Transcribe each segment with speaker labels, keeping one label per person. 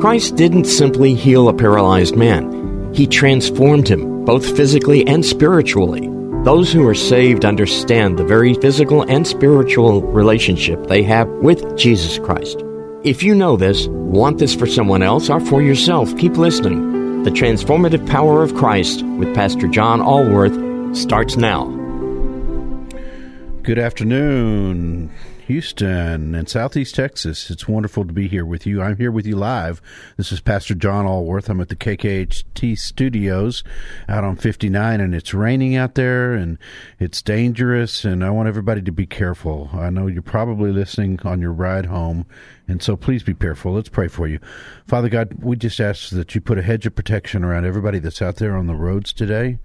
Speaker 1: Christ didn't simply heal a paralyzed man, He transformed him, both physically and spiritually. Those who are saved understand the very physical and spiritual relationship they have with Jesus Christ. If you know this, want this for someone else or for yourself, keep listening. The Transformative Power of Christ with Pastor John Allworth starts now.
Speaker 2: Good afternoon. Houston and Southeast Texas. It's wonderful to be here with you. I'm here with you live. This is Pastor John Allworth. I'm at the KKHT studios out on 59, and it's raining out there and it's dangerous, and I want everybody to be careful. I know you're probably listening on your ride home, and so please be careful. Let's pray for you. Father God, we just ask that you put a hedge of protection around everybody that's out there on the roads today.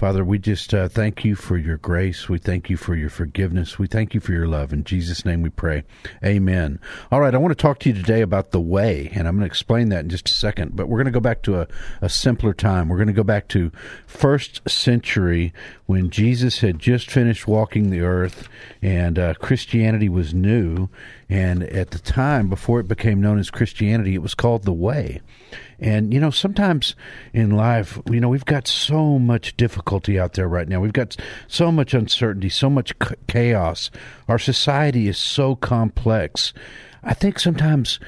Speaker 2: Father, we just uh, thank you for your grace. We thank you for your forgiveness. We thank you for your love. In Jesus' name we pray. Amen. All right, I want to talk to you today about the way, and I'm going to explain that in just a second, but we're going to go back to a, a simpler time. We're going to go back to first century when Jesus had just finished walking the earth and uh, Christianity was new. And at the time, before it became known as Christianity, it was called the way. And, you know, sometimes in life, you know, we've got so much difficulty out there right now. We've got so much uncertainty, so much chaos. Our society is so complex. I think sometimes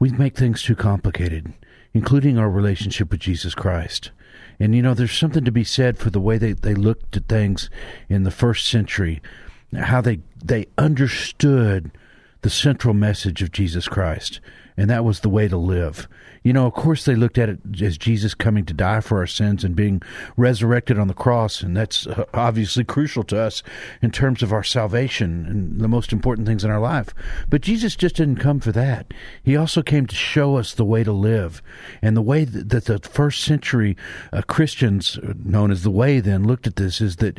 Speaker 2: we make things too complicated, including our relationship with Jesus Christ. And, you know, there's something to be said for the way they, they looked at things in the first century, how they, they understood the central message of Jesus Christ, and that was the way to live. You know, of course, they looked at it as Jesus coming to die for our sins and being resurrected on the cross, and that's uh, obviously crucial to us in terms of our salvation and the most important things in our life. But Jesus just didn't come for that. He also came to show us the way to live. And the way that the first century uh, Christians, known as the Way, then looked at this is that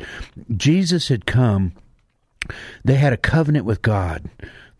Speaker 2: Jesus had come, they had a covenant with God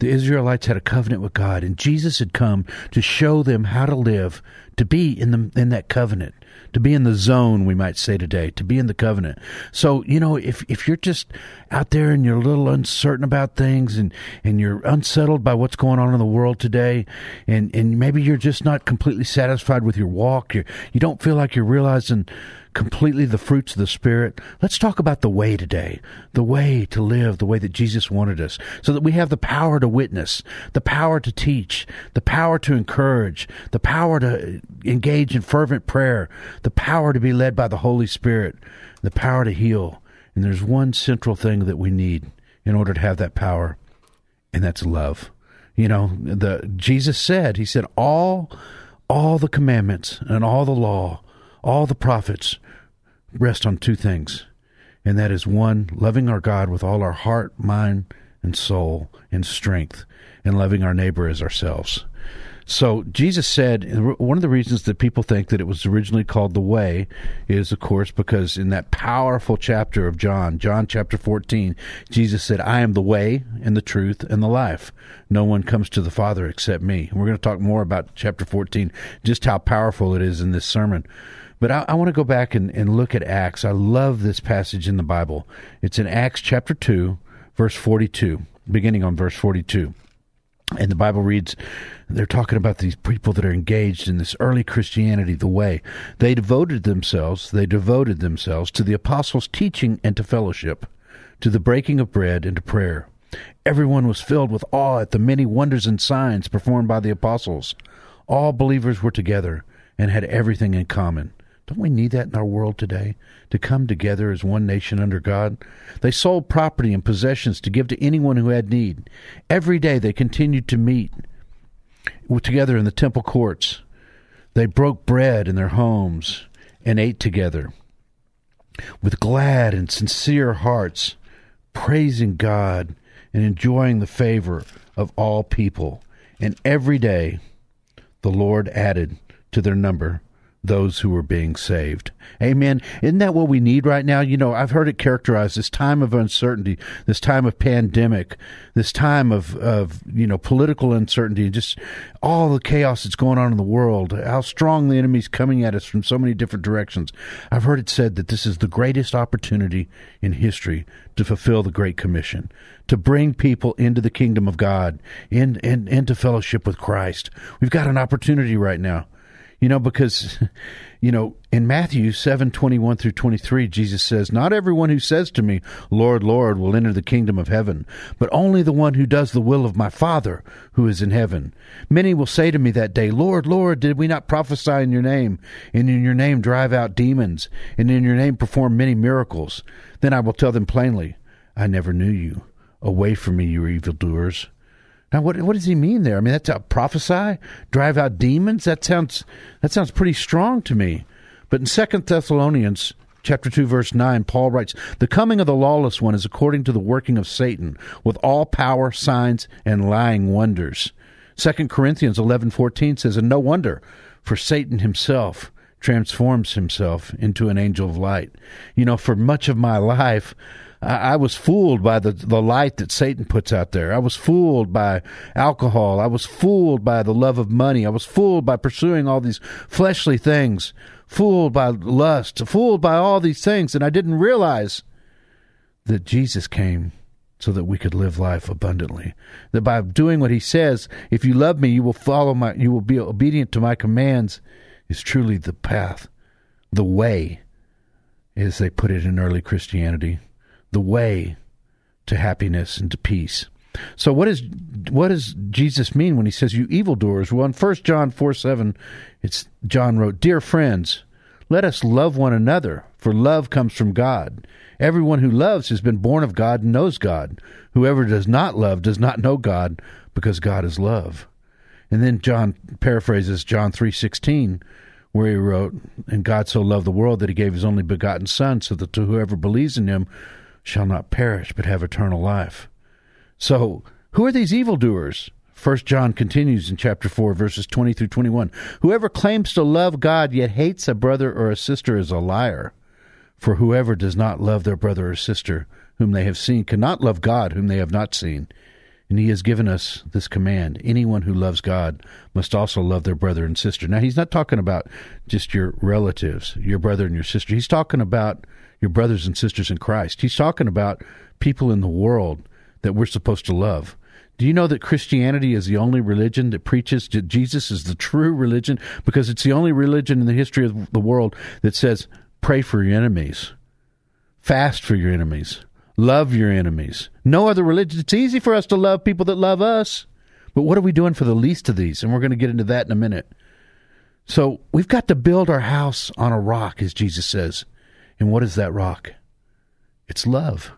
Speaker 2: the Israelites had a covenant with God, and Jesus had come to show them how to live, to be in the in that covenant, to be in the zone, we might say today, to be in the covenant. So, you know, if if you're just out there and you're a little uncertain about things and, and you're unsettled by what's going on in the world today, and, and maybe you're just not completely satisfied with your walk, you you don't feel like you're realizing completely the fruits of the Spirit. Let's talk about the way today, the way to live the way that Jesus wanted us, so that we have the power to witness, the power to teach, the power to encourage, the power to engage in fervent prayer, the power to be led by the Holy Spirit, the power to heal. And there's one central thing that we need in order to have that power, and that's love. You know, the Jesus said, He said, all all the commandments and all the law all the prophets rest on two things, and that is one, loving our God with all our heart, mind, and soul and strength, and loving our neighbor as ourselves. So Jesus said one of the reasons that people think that it was originally called the way is of course because in that powerful chapter of John, John chapter 14, Jesus said, "I am the way and the truth and the life. No one comes to the Father except me." We're going to talk more about chapter 14, just how powerful it is in this sermon. But I, I want to go back and, and look at Acts. I love this passage in the Bible. It's in Acts chapter 2, verse 42, beginning on verse 42. And the Bible reads, they're talking about these people that are engaged in this early Christianity, the way. They devoted themselves, they devoted themselves to the apostles' teaching and to fellowship, to the breaking of bread and to prayer. Everyone was filled with awe at the many wonders and signs performed by the apostles. All believers were together and had everything in common. Don't we need that in our world today? To come together as one nation under God? They sold property and possessions to give to anyone who had need. Every day they continued to meet together in the temple courts. They broke bread in their homes and ate together with glad and sincere hearts, praising God and enjoying the favor of all people. And every day the Lord added to their number those who are being saved. Amen. Isn't that what we need right now? You know, I've heard it characterized this time of uncertainty, this time of pandemic, this time of, of you know, political uncertainty, and just all the chaos that's going on in the world, how strong the enemy's coming at us from so many different directions. I've heard it said that this is the greatest opportunity in history to fulfill the Great Commission, to bring people into the kingdom of God, in, in, into fellowship with Christ. We've got an opportunity right now. You know, because, you know, in Matthew seven twenty one through 23, Jesus says, Not everyone who says to me, Lord, Lord, will enter the kingdom of heaven, but only the one who does the will of my Father who is in heaven. Many will say to me that day, Lord, Lord, did we not prophesy in your name, and in your name drive out demons, and in your name perform many miracles? Then I will tell them plainly, I never knew you. Away from me, you evildoers. Now, what what does he mean there? I mean, that's a prophesy, drive out demons. That sounds that sounds pretty strong to me. But in Second Thessalonians chapter two, verse nine, Paul writes, "The coming of the lawless one is according to the working of Satan, with all power, signs, and lying wonders." Second Corinthians eleven fourteen says, "And no wonder, for Satan himself." transforms himself into an angel of light. You know, for much of my life, I, was fooled by the, the light that Satan puts out there. I was fooled by alcohol. I was fooled by the love of money. I was fooled by pursuing all these fleshly things, fooled by lust, fooled by all these things. And I didn't realize that Jesus came so that we could live life abundantly. That by doing what he says, if you love me, you will follow my, you will be obedient to my commands, is truly the path, the way, as they put it in early Christianity the way to happiness and to peace. So what is what does Jesus mean when he says you evildoers? Well in first John four seven it's John wrote, Dear friends, let us love one another, for love comes from God. Everyone who loves has been born of God and knows God. Whoever does not love does not know God, because God is love. And then John paraphrases John three sixteen, where he wrote, And God so loved the world that he gave his only begotten Son, so that to whoever believes in him shall not perish but have eternal life. So, who are these evildoers? First John continues in chapter 4 verses 20 through 21. Whoever claims to love God yet hates a brother or a sister is a liar. For whoever does not love their brother or sister whom they have seen cannot love God whom they have not seen. And he has given us this command anyone who loves God must also love their brother and sister. Now, he's not talking about just your relatives, your brother and your sister. He's talking about your brothers and sisters in Christ. He's talking about people in the world that we're supposed to love. Do you know that Christianity is the only religion that preaches that Jesus is the true religion? Because it's the only religion in the history of the world that says, pray for your enemies, fast for your enemies, love your enemies. No other religion. It's easy for us to love people that love us. But what are we doing for the least of these? And we're going to get into that in a minute. So we've got to build our house on a rock, as Jesus says. And what is that rock? It's love.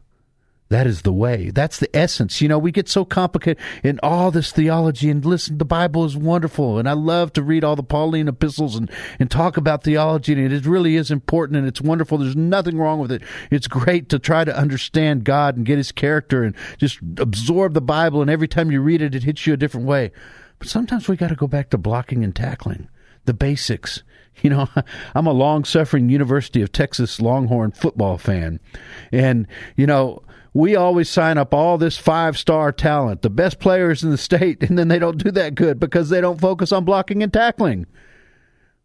Speaker 2: That is the way. That's the essence. You know, we get so complicated in all this theology and listen, the Bible is wonderful. And I love to read all the Pauline epistles and, and talk about theology. And it really is important and it's wonderful. There's nothing wrong with it. It's great to try to understand God and get his character and just absorb the Bible. And every time you read it, it hits you a different way. But sometimes we got to go back to blocking and tackling the basics You know, I'm a long suffering University of Texas Longhorn football fan. And, you know, we always sign up all this five star talent, the best players in the state, and then they don't do that good because they don't focus on blocking and tackling.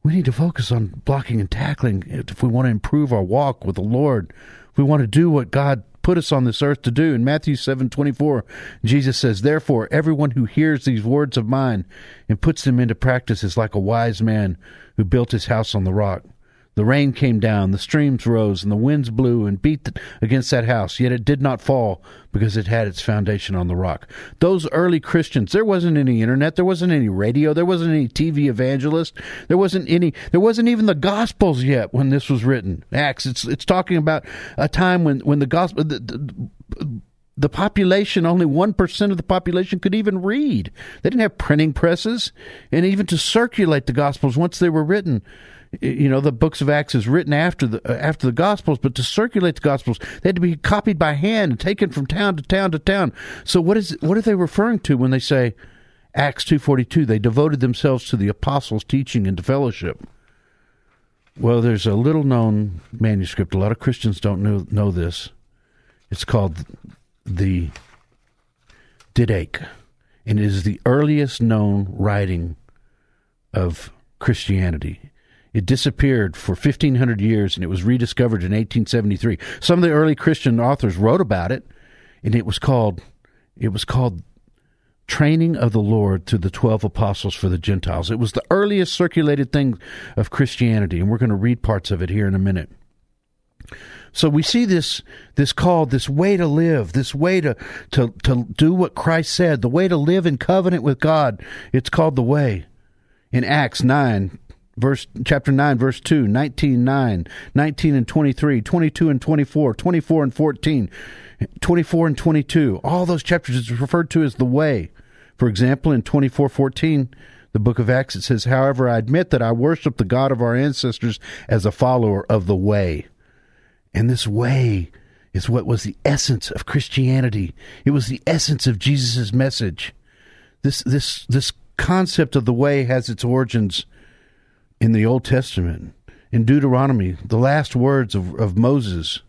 Speaker 2: We need to focus on blocking and tackling if we want to improve our walk with the Lord. If we want to do what God put us on this earth to do. In Matthew 7:24, Jesus says, "Therefore, everyone who hears these words of mine and puts them into practice is like a wise man who built his house on the rock." The rain came down, the streams rose, and the winds blew and beat against that house, yet it did not fall because it had its foundation on the rock. Those early Christians, there wasn't any internet, there wasn't any radio, there wasn't any TV evangelist, there wasn't any, there wasn't even the Gospels yet when this was written. Acts, it's it's talking about a time when when the gospel. The, the, the population, only 1% of the population could even read. They didn't have printing presses. And even to circulate the Gospels once they were written, you know the books of acts is written after the uh, after the gospels but to circulate the gospels they had to be copied by hand and taken from town to town to town so what is what are they referring to when they say Acts 2:42 they devoted themselves to the apostles' teaching and to fellowship. Well, there's a little known manuscript. A lot of Christians don't know, know this. It's called the Didache, and it is the earliest known writing of Christianity. It disappeared for 1500 years and it was rediscovered in 1873. Some of the early Christian authors wrote about it and it was called it was called Training of the Lord to the 12 apostles for the Gentiles. It was the earliest circulated thing of Christianity and we're going to read parts of it here in a minute. So we see this this call, this way to live, this way to, to, to do what Christ said, the way to live in covenant with God. It's called the way. In Acts 9, verse chapter 9 verse 2 19 9 19 and 23 22 and 24 24 and 14 24 and 22 all those chapters is referred to as the way. For example in 24 14 the book of acts it says however i admit that i worship the god of our ancestors as a follower of the way. And this way is what was the essence of christianity. It was the essence of jesus' message. This this this concept of the way has its origins in the Old Testament, in Deuteronomy, the last words of, of Moses.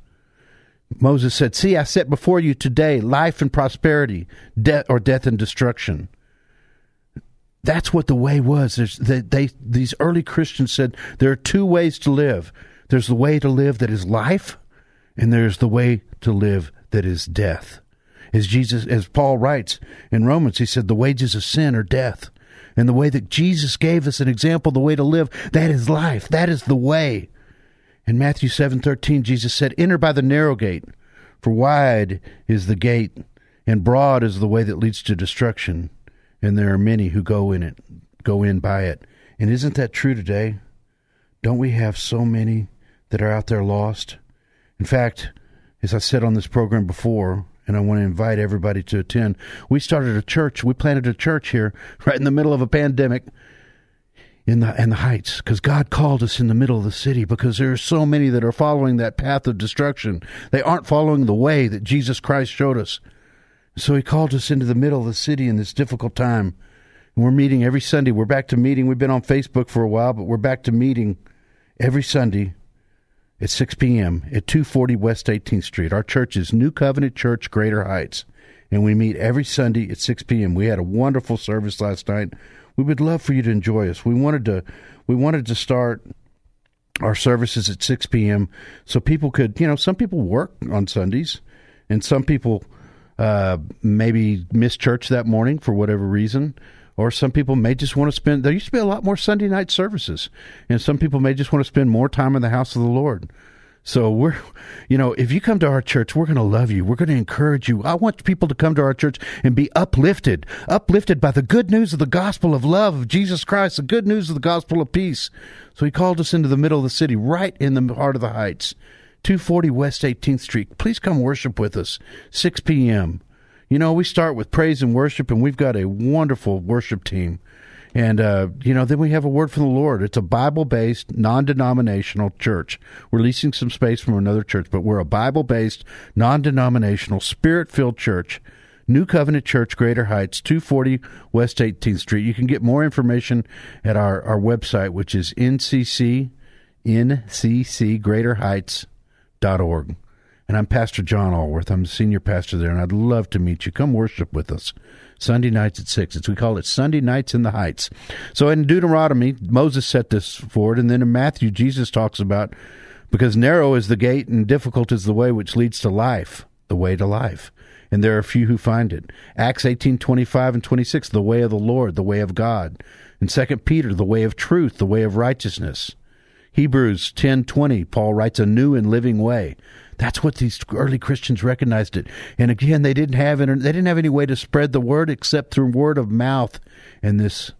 Speaker 2: Moses said, See, I set before you today life and prosperity, death or death and destruction. That's what the way was. They, they, these early Christians said there are two ways to live. There's the way to live that is life, and there's the way to live that is death. As Jesus, as Paul writes in Romans, he said, the wages of sin are death and the way that Jesus gave us an example, the way to live, that is life. That is the way. In Matthew 7:13 Jesus said, "Enter by the narrow gate, for wide is the gate and broad is the way that leads to destruction, and there are many who go in it, go in by it." And isn't that true today? Don't we have so many that are out there lost? In fact, as I said on this program before, and I want to invite everybody to attend. We started a church. We planted a church here right in the middle of a pandemic in the in the heights because God called us in the middle of the city because there are so many that are following that path of destruction. They aren't following the way that Jesus Christ showed us. So he called us into the middle of the city in this difficult time. And we're meeting every Sunday. We're back to meeting. We've been on Facebook for a while, but we're back to meeting every Sunday at 6 p.m. at 240 West 18th Street. Our church is New Covenant Church, Greater Heights, and we meet every Sunday at 6 p.m. We had a wonderful service last night. We would love for you to enjoy us. We wanted to we wanted to start our services at 6 p.m. so people could, you know, some people work on Sundays, and some people uh, maybe miss church that morning for whatever reason or some people may just want to spend there used to be a lot more sunday night services and some people may just want to spend more time in the house of the lord. So we're you know if you come to our church we're going to love you. We're going to encourage you. I want people to come to our church and be uplifted uplifted by the good news of the gospel of love of jesus christ the good news of the gospel of peace. So he called us into the middle of the city right in the heart of the heights. 240 west 18th street. Please come worship with us. 6 p.m you know, we start with praise and worship, and we've got a wonderful worship team. And, uh, you know, then we have a word from the Lord. It's a Bible based, non denominational church. We're leasing some space from another church, but we're a Bible based, non denominational, spirit filled church. New Covenant Church, Greater Heights, 240 West 18th Street. You can get more information at our, our website, which is ncc. And I'm Pastor John Allworth. I'm senior pastor there, and I'd love to meet you. Come worship with us. Sunday nights at 6. It's, we call it Sunday Nights in the Heights. So in Deuteronomy, Moses set this forward, and then in Matthew, Jesus talks about because narrow is the gate and difficult is the way which leads to life, the way to life. And there are few who find it. Acts 18, 25 and 26, the way of the Lord, the way of God. And Second Peter, the way of truth, the way of righteousness. Hebrews 10:20 Paul writes a new and living way. That's what these early Christians recognized it. And again, they didn't have they didn't have any way to spread the word except through word of mouth and this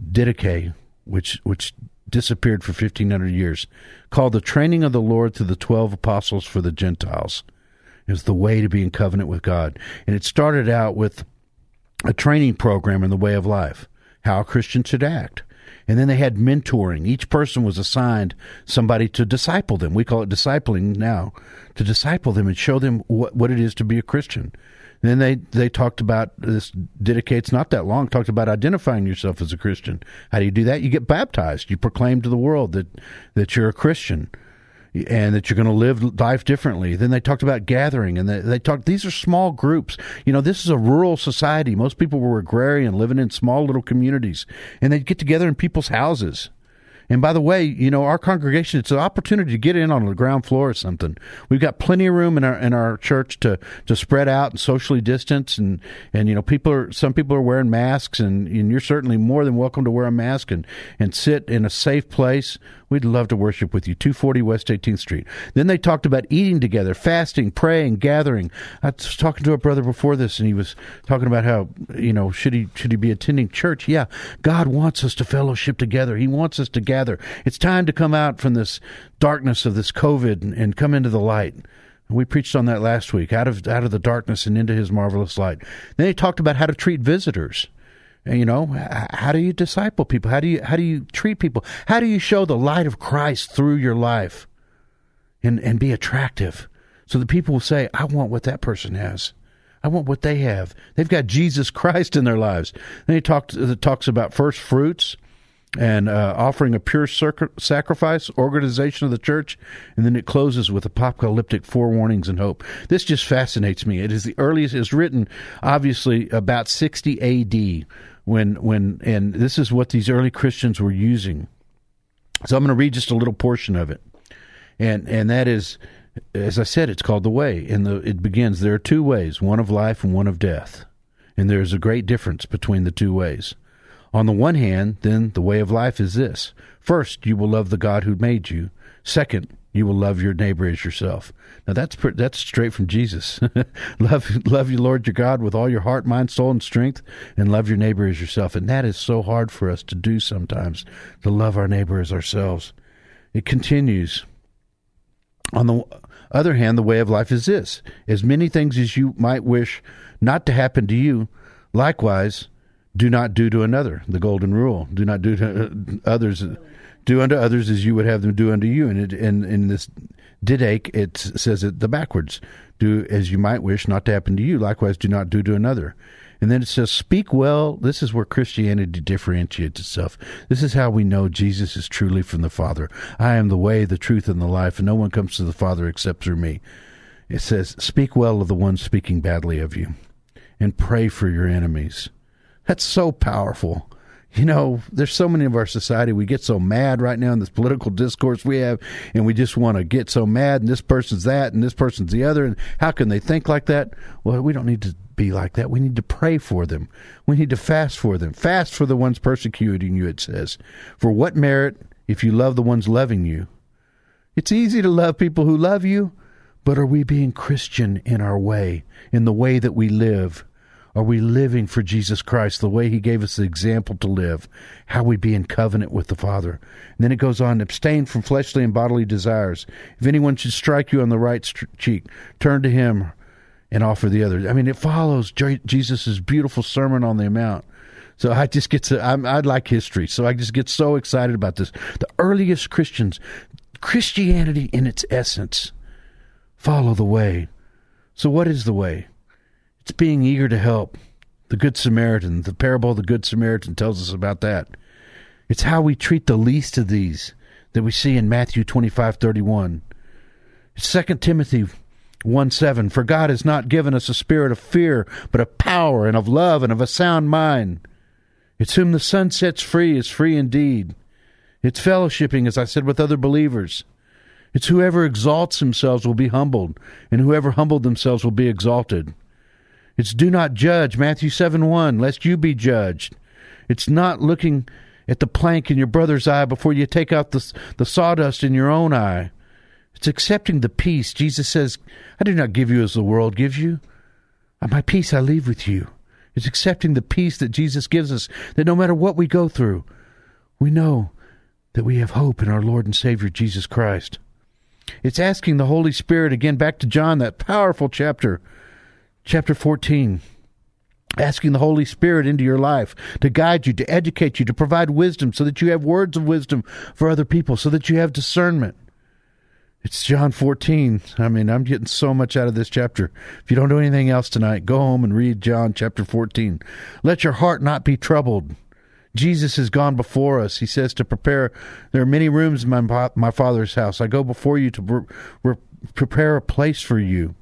Speaker 2: Didache, which which disappeared for 1500 years, called the training of the Lord to the 12 apostles for the Gentiles. Is the way to be in covenant with God. And it started out with a training program in the way of life, how a Christian should act. And then they had mentoring. Each person was assigned somebody to disciple them. We call it discipling now, to disciple them and show them what, what it is to be a Christian. Then they they talked about this Didache's not that long talked about identifying yourself as a Christian. How do you do that? You get baptized. You proclaim to the world that that you're a Christian and that you're going to live life differently. Then they talked about gathering, and they, they talked. These are small groups. You know, this is a rural society. Most people were agrarian, living in small little communities, and they'd get together in people's houses and by the way, you know, our congregation, it's an opportunity to get in on the ground floor or something. We've got plenty of room in our in our church to to spread out and socially distance and and you know, people are some people are wearing masks and, and you're certainly more than welcome to wear a mask and and sit in a safe place. We'd love to worship with you. 240 West 18th Street. Then they talked about eating together, fasting, praying, gathering. I was talking to a brother before this, and he was talking about how you know should he should he be attending church? Yeah, God wants us to fellowship together. He wants us to gather. It's time to come out from this darkness of this COVID and, and come into the light. We preached on that last week, out of out of the darkness and into His marvelous light. Then he talked about how to treat visitors. You know, how do you disciple people? How do you how do you treat people? How do you show the light of Christ through your life, and and be attractive, so the people will say, "I want what that person has." I want what they have. They've got Jesus Christ in their lives. Then he talks uh, talks about first fruits and uh, offering a pure sacrifice, organization of the church, and then it closes with apocalyptic forewarnings and hope. This just fascinates me. It is the earliest. It's written obviously about 60 A.D. when when and this is what these early Christians were using. So I'm going to read just a little portion of it, and and that is. As I said, it's called the way, and the, it begins. There are two ways: one of life and one of death, and there is a great difference between the two ways. On the one hand, then, the way of life is this first, you will love the God who made you. Second, you will love your neighbor as yourself. Now that's that's straight from Jesus. love love you Lord your God with all your heart, mind, soul, and strength, and love your neighbor as yourself. And that is so hard for us to do sometimes to love our neighbor as ourselves. It continues. On the other hand, the way of life is this: as many things as you might wish not to happen to you, likewise do not do to another. The golden rule: do not do to uh, others. Do unto others as you would have them do unto you. And it, in in this didache, it says it the backwards: do as you might wish not to happen to you. Likewise, do not do to another. And then it says, speak well. This is where Christianity differentiates itself. This is how we know Jesus is truly from the Father. I am the way, the truth, and the life, and no one comes to the Father except through me. It says, speak well of the ones speaking badly of you, and pray for your enemies. That's so powerful. You know, there's so many of our society. We get so mad right now in this political discourse we have, and we just want to get so mad, and this person's that, and this person's the other, and how can they think like that? Well, we don't need to be like that. We need to pray for them. We need to fast for them. Fast for the ones persecuting you, it says. For what merit if you love the ones loving you? It's easy to love people who love you, but are we being Christian in our way, in the way that we live? Are we living for Jesus Christ the way He gave us the example to live? How we be in covenant with the Father. And then it goes on abstain from fleshly and bodily desires. If anyone should strike you on the right st- cheek, turn to him and offer the other. I mean, it follows Jesus' beautiful Sermon on the Mount. So I just get to, I'm, I like history, so I just get so excited about this. The earliest Christians, Christianity in its essence, follow the way. So, what is the way? It's being eager to help. The Good Samaritan, the parable of the Good Samaritan tells us about that. It's how we treat the least of these that we see in Matthew 25 31. It's 2 Timothy 1 7. For God has not given us a spirit of fear, but of power and of love and of a sound mind. It's whom the Son sets free is free indeed. It's fellowshipping, as I said, with other believers. It's whoever exalts themselves will be humbled, and whoever humbled themselves will be exalted. It's do not judge, Matthew 7 1, lest you be judged. It's not looking at the plank in your brother's eye before you take out the, the sawdust in your own eye. It's accepting the peace. Jesus says, I do not give you as the world gives you. My peace I leave with you. It's accepting the peace that Jesus gives us, that no matter what we go through, we know that we have hope in our Lord and Savior Jesus Christ. It's asking the Holy Spirit, again, back to John, that powerful chapter, chapter 14 asking the Holy Spirit into your life to guide you, to educate you, to provide wisdom so that you have words of wisdom for other people, so that you have discernment. It's John 14. I mean, I'm getting so much out of this chapter. If you don't do anything else tonight, go home and read John chapter 14. Let your heart not be troubled. Jesus has gone before us. He says to prepare. There are many rooms in my, my Father's house. I go before you to pre- pre- prepare a place for you.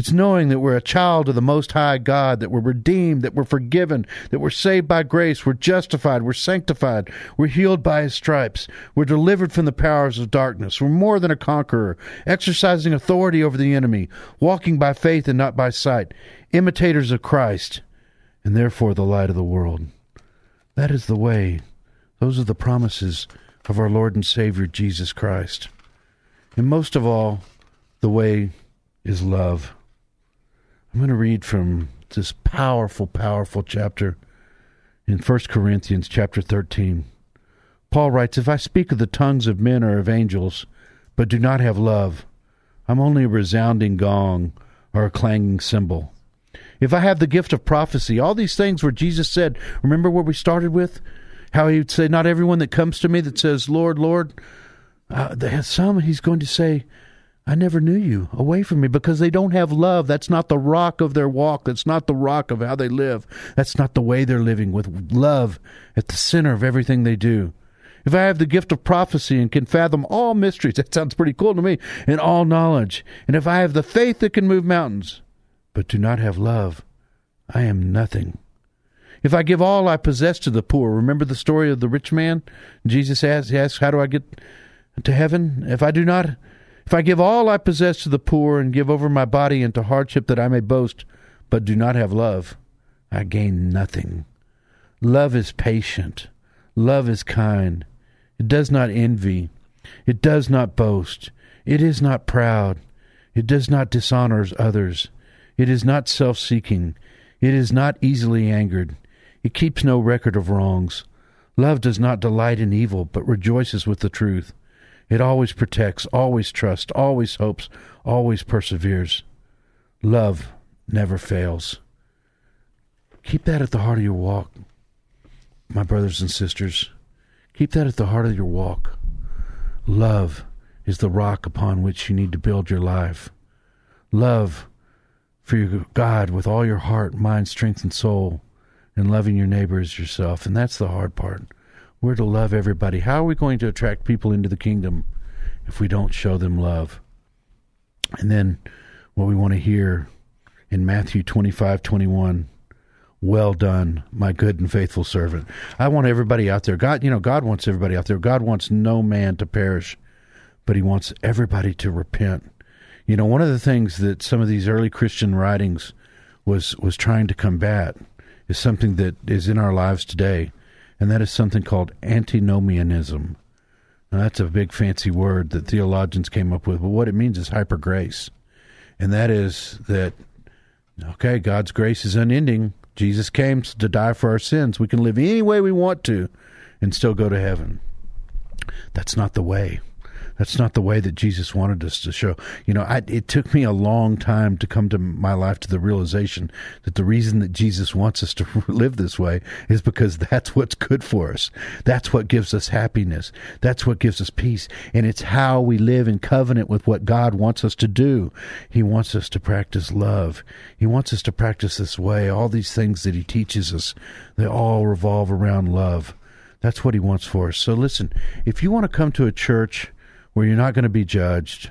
Speaker 2: It's knowing that we're a child of the Most High God, that we're redeemed, that we're forgiven, that we're saved by grace, we're justified, we're sanctified, we're healed by His stripes, we're delivered from the powers of darkness, we're more than a conqueror, exercising authority over the enemy, walking by faith and not by sight, imitators of Christ, and therefore the light of the world. That is the way. Those are the promises of our Lord and Savior Jesus Christ. And most of all, the way is love. I'm going to read from this powerful, powerful chapter in 1 Corinthians chapter 13. Paul writes, If I speak of the tongues of men or of angels, but do not have love, I'm only a resounding gong or a clanging cymbal. If I have the gift of prophecy, all these things where Jesus said, remember where we started with? How he would say, Not everyone that comes to me that says, Lord, Lord, uh, some he's going to say, I never knew you away from me because they don't have love. That's not the rock of their walk. That's not the rock of how they live. That's not the way they're living with love at the center of everything they do. If I have the gift of prophecy and can fathom all mysteries, that sounds pretty cool to me, and all knowledge, and if I have the faith that can move mountains, but do not have love, I am nothing. If I give all I possess to the poor, remember the story of the rich man? Jesus asks, How do I get to heaven? If I do not if I give all I possess to the poor and give over my body into hardship that I may boast, but do not have love, I gain nothing. Love is patient. Love is kind. It does not envy. It does not boast. It is not proud. It does not dishonor others. It is not self seeking. It is not easily angered. It keeps no record of wrongs. Love does not delight in evil, but rejoices with the truth. It always protects, always trusts, always hopes, always perseveres. Love never fails. Keep that at the heart of your walk, my brothers and sisters. Keep that at the heart of your walk. Love is the rock upon which you need to build your life. Love for your God with all your heart, mind, strength, and soul, and loving your neighbor as yourself. And that's the hard part. We're to love everybody. How are we going to attract people into the kingdom if we don't show them love? And then what we want to hear in Matthew 25 21. Well done, my good and faithful servant. I want everybody out there. God, you know, God wants everybody out there. God wants no man to perish, but He wants everybody to repent. You know, one of the things that some of these early Christian writings was was trying to combat is something that is in our lives today and that is something called antinomianism. Now, that's a big fancy word that theologians came up with, but what it means is hyper grace. And that is that, okay, God's grace is unending. Jesus came to die for our sins. We can live any way we want to and still go to heaven. That's not the way. That's not the way that Jesus wanted us to show. You know, I, it took me a long time to come to my life to the realization that the reason that Jesus wants us to live this way is because that's what's good for us. That's what gives us happiness. That's what gives us peace. And it's how we live in covenant with what God wants us to do. He wants us to practice love. He wants us to practice this way. All these things that He teaches us, they all revolve around love. That's what He wants for us. So listen, if you want to come to a church, where you're not going to be judged,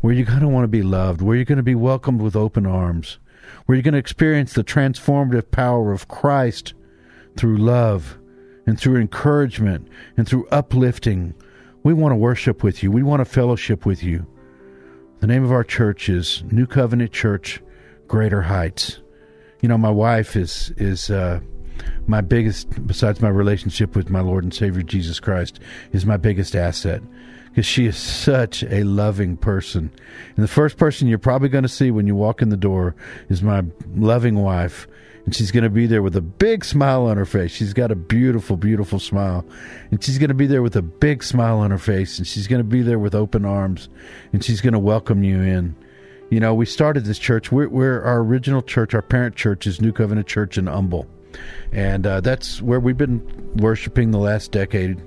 Speaker 2: where you're going to want to be loved, where you're going to be welcomed with open arms, where you're going to experience the transformative power of Christ through love and through encouragement and through uplifting. We want to worship with you. We want to fellowship with you. The name of our church is New Covenant Church, Greater Heights. You know, my wife is is uh, my biggest, besides my relationship with my Lord and Savior Jesus Christ, is my biggest asset because she is such a loving person. And the first person you're probably going to see when you walk in the door is my loving wife. And she's going to be there with a big smile on her face. She's got a beautiful, beautiful smile. And she's going to be there with a big smile on her face. And she's going to be there with open arms. And she's going to welcome you in. You know, we started this church. We're, we're our original church, our parent church is New Covenant Church in Humble. And uh, that's where we've been worshiping the last decade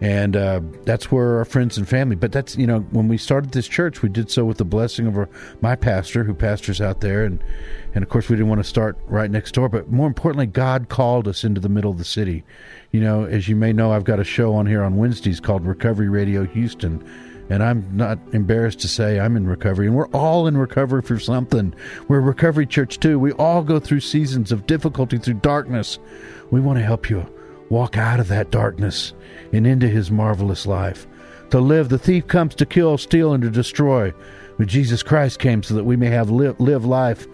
Speaker 2: and uh, that's where our friends and family. But that's you know when we started this church, we did so with the blessing of our, my pastor, who pastors out there, and and of course we didn't want to start right next door. But more importantly, God called us into the middle of the city. You know, as you may know, I've got a show on here on Wednesdays called Recovery Radio Houston. And I'm not embarrassed to say I'm in recovery, and we're all in recovery for something. We're a recovery church too. We all go through seasons of difficulty, through darkness. We want to help you walk out of that darkness and into his marvelous life. To live, the thief comes to kill, steal, and to destroy. But Jesus Christ came so that we may have live, live life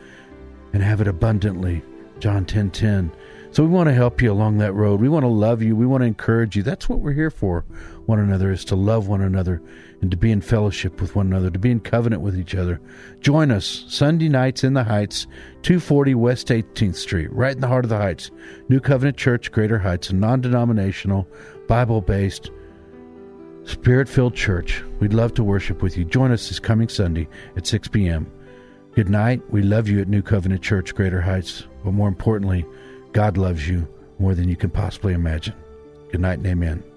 Speaker 2: and have it abundantly. John 10 10. So we want to help you along that road. We want to love you. We want to encourage you. That's what we're here for. One another is to love one another and to be in fellowship with one another, to be in covenant with each other. Join us Sunday nights in the Heights, 240 West 18th Street, right in the heart of the Heights. New Covenant Church, Greater Heights, a non denominational, Bible based, spirit filled church. We'd love to worship with you. Join us this coming Sunday at 6 p.m. Good night. We love you at New Covenant Church, Greater Heights. But more importantly, God loves you more than you can possibly imagine. Good night and amen.